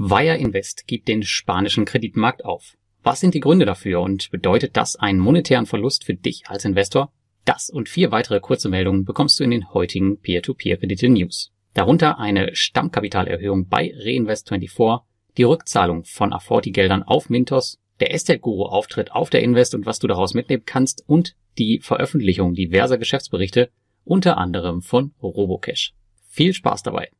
Wire Invest gibt den spanischen Kreditmarkt auf. Was sind die Gründe dafür und bedeutet das einen monetären Verlust für dich als Investor? Das und vier weitere kurze Meldungen bekommst du in den heutigen Peer-to-Peer-Kredite-News. Darunter eine Stammkapitalerhöhung bei Reinvest24, die Rückzahlung von Aforti-Geldern auf Mintos, der Estate-Guru-Auftritt auf der Invest und was du daraus mitnehmen kannst und die Veröffentlichung diverser Geschäftsberichte, unter anderem von Robocash. Viel Spaß dabei!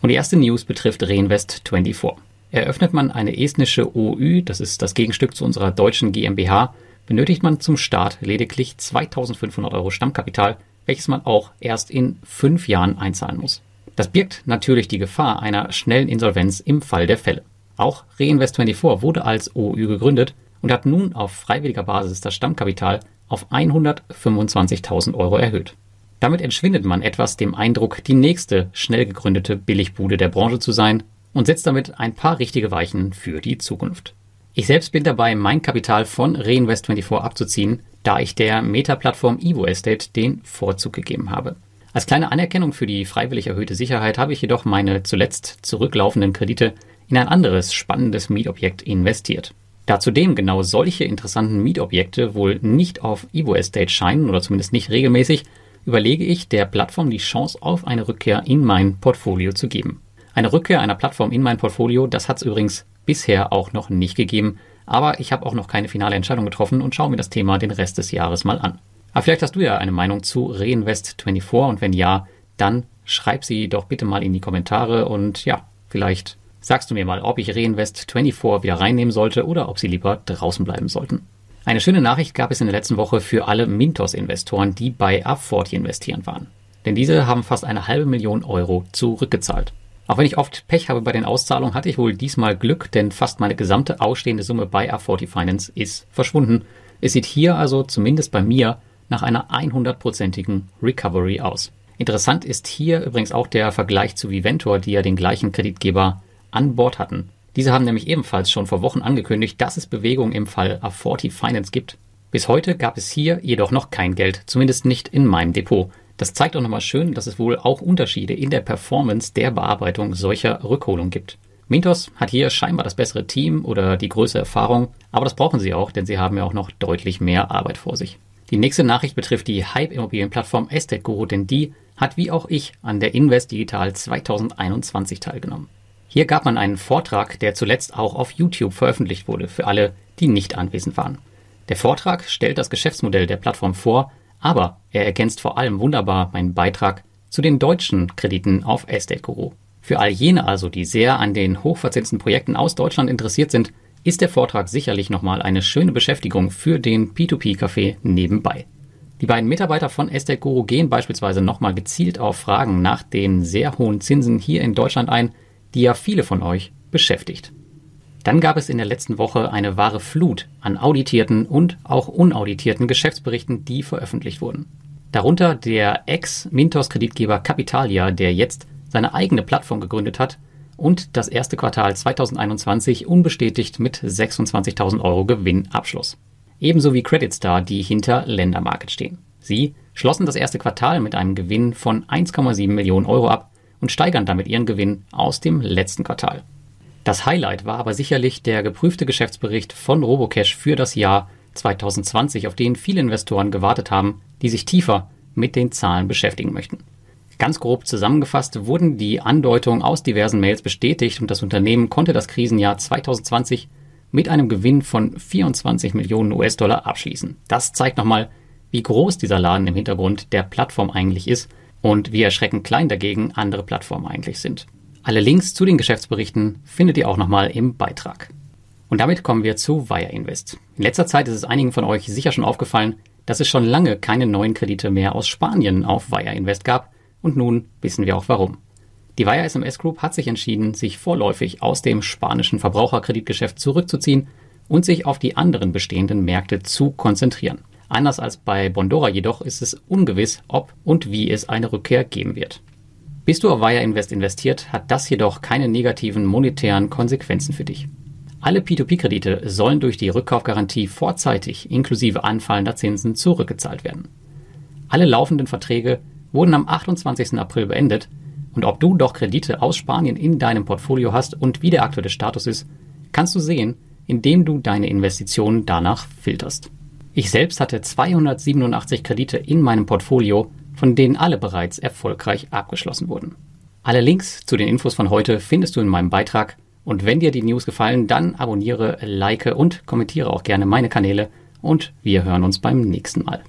Und die erste News betrifft Reinvest24. Eröffnet man eine estnische OÜ, das ist das Gegenstück zu unserer deutschen GmbH, benötigt man zum Start lediglich 2500 Euro Stammkapital, welches man auch erst in fünf Jahren einzahlen muss. Das birgt natürlich die Gefahr einer schnellen Insolvenz im Fall der Fälle. Auch Reinvest24 wurde als OÜ gegründet und hat nun auf freiwilliger Basis das Stammkapital auf 125.000 Euro erhöht. Damit entschwindet man etwas dem Eindruck, die nächste schnell gegründete Billigbude der Branche zu sein und setzt damit ein paar richtige Weichen für die Zukunft. Ich selbst bin dabei, mein Kapital von Reinvest24 abzuziehen, da ich der Meta-Plattform Evo Estate den Vorzug gegeben habe. Als kleine Anerkennung für die freiwillig erhöhte Sicherheit habe ich jedoch meine zuletzt zurücklaufenden Kredite in ein anderes spannendes Mietobjekt investiert. Da zudem genau solche interessanten Mietobjekte wohl nicht auf Evo Estate scheinen oder zumindest nicht regelmäßig, überlege ich, der Plattform die Chance auf eine Rückkehr in mein Portfolio zu geben. Eine Rückkehr einer Plattform in mein Portfolio, das hat es übrigens bisher auch noch nicht gegeben, aber ich habe auch noch keine finale Entscheidung getroffen und schaue mir das Thema den Rest des Jahres mal an. Aber vielleicht hast du ja eine Meinung zu Reinvest24 und wenn ja, dann schreib sie doch bitte mal in die Kommentare und ja, vielleicht Sagst du mir mal, ob ich Reinvest24 wieder reinnehmen sollte oder ob sie lieber draußen bleiben sollten. Eine schöne Nachricht gab es in der letzten Woche für alle Mintos-Investoren, die bei A40 investieren waren. Denn diese haben fast eine halbe Million Euro zurückgezahlt. Auch wenn ich oft Pech habe bei den Auszahlungen, hatte ich wohl diesmal Glück, denn fast meine gesamte ausstehende Summe bei A40 Finance ist verschwunden. Es sieht hier also zumindest bei mir nach einer 100%igen Recovery aus. Interessant ist hier übrigens auch der Vergleich zu Viventor, die ja den gleichen Kreditgeber an Bord hatten. Diese haben nämlich ebenfalls schon vor Wochen angekündigt, dass es Bewegung im Fall A40 Finance gibt. Bis heute gab es hier jedoch noch kein Geld, zumindest nicht in meinem Depot. Das zeigt auch nochmal schön, dass es wohl auch Unterschiede in der Performance der Bearbeitung solcher Rückholungen gibt. Mintos hat hier scheinbar das bessere Team oder die größere Erfahrung, aber das brauchen sie auch, denn sie haben ja auch noch deutlich mehr Arbeit vor sich. Die nächste Nachricht betrifft die Hype-Immobilienplattform Estate Guru, denn die hat wie auch ich an der Invest Digital 2021 teilgenommen. Hier gab man einen Vortrag, der zuletzt auch auf YouTube veröffentlicht wurde, für alle, die nicht anwesend waren. Der Vortrag stellt das Geschäftsmodell der Plattform vor, aber er ergänzt vor allem wunderbar meinen Beitrag zu den deutschen Krediten auf Estate Guru. Für all jene also, die sehr an den hochverzinsten Projekten aus Deutschland interessiert sind, ist der Vortrag sicherlich nochmal eine schöne Beschäftigung für den P2P-Café nebenbei. Die beiden Mitarbeiter von Estate Guru gehen beispielsweise nochmal gezielt auf Fragen nach den sehr hohen Zinsen hier in Deutschland ein, die ja viele von euch beschäftigt. Dann gab es in der letzten Woche eine wahre Flut an auditierten und auch unauditierten Geschäftsberichten, die veröffentlicht wurden. Darunter der Ex-Mintos-Kreditgeber Capitalia, der jetzt seine eigene Plattform gegründet hat und das erste Quartal 2021 unbestätigt mit 26.000 Euro Gewinn abschloss. Ebenso wie Creditstar, die hinter Ländermarket stehen. Sie schlossen das erste Quartal mit einem Gewinn von 1,7 Millionen Euro ab und steigern damit ihren Gewinn aus dem letzten Quartal. Das Highlight war aber sicherlich der geprüfte Geschäftsbericht von Robocash für das Jahr 2020, auf den viele Investoren gewartet haben, die sich tiefer mit den Zahlen beschäftigen möchten. Ganz grob zusammengefasst wurden die Andeutungen aus diversen Mails bestätigt und das Unternehmen konnte das Krisenjahr 2020 mit einem Gewinn von 24 Millionen US-Dollar abschließen. Das zeigt nochmal, wie groß dieser Laden im Hintergrund der Plattform eigentlich ist und wie erschreckend klein dagegen andere Plattformen eigentlich sind. Alle Links zu den Geschäftsberichten findet ihr auch nochmal im Beitrag. Und damit kommen wir zu Wire Invest. In letzter Zeit ist es einigen von euch sicher schon aufgefallen, dass es schon lange keine neuen Kredite mehr aus Spanien auf Wire Invest gab und nun wissen wir auch warum. Die Wire SMS Group hat sich entschieden, sich vorläufig aus dem spanischen Verbraucherkreditgeschäft zurückzuziehen und sich auf die anderen bestehenden Märkte zu konzentrieren. Anders als bei Bondora jedoch ist es ungewiss, ob und wie es eine Rückkehr geben wird. Bist du auf Wire Invest investiert, hat das jedoch keine negativen monetären Konsequenzen für dich. Alle P2P-Kredite sollen durch die Rückkaufgarantie vorzeitig inklusive anfallender Zinsen zurückgezahlt werden. Alle laufenden Verträge wurden am 28. April beendet, Und ob du doch Kredite aus Spanien in deinem Portfolio hast und wie der aktuelle Status ist, kannst du sehen, indem du deine Investitionen danach filterst. Ich selbst hatte 287 Kredite in meinem Portfolio, von denen alle bereits erfolgreich abgeschlossen wurden. Alle Links zu den Infos von heute findest du in meinem Beitrag und wenn dir die News gefallen, dann abonniere, like und kommentiere auch gerne meine Kanäle und wir hören uns beim nächsten Mal.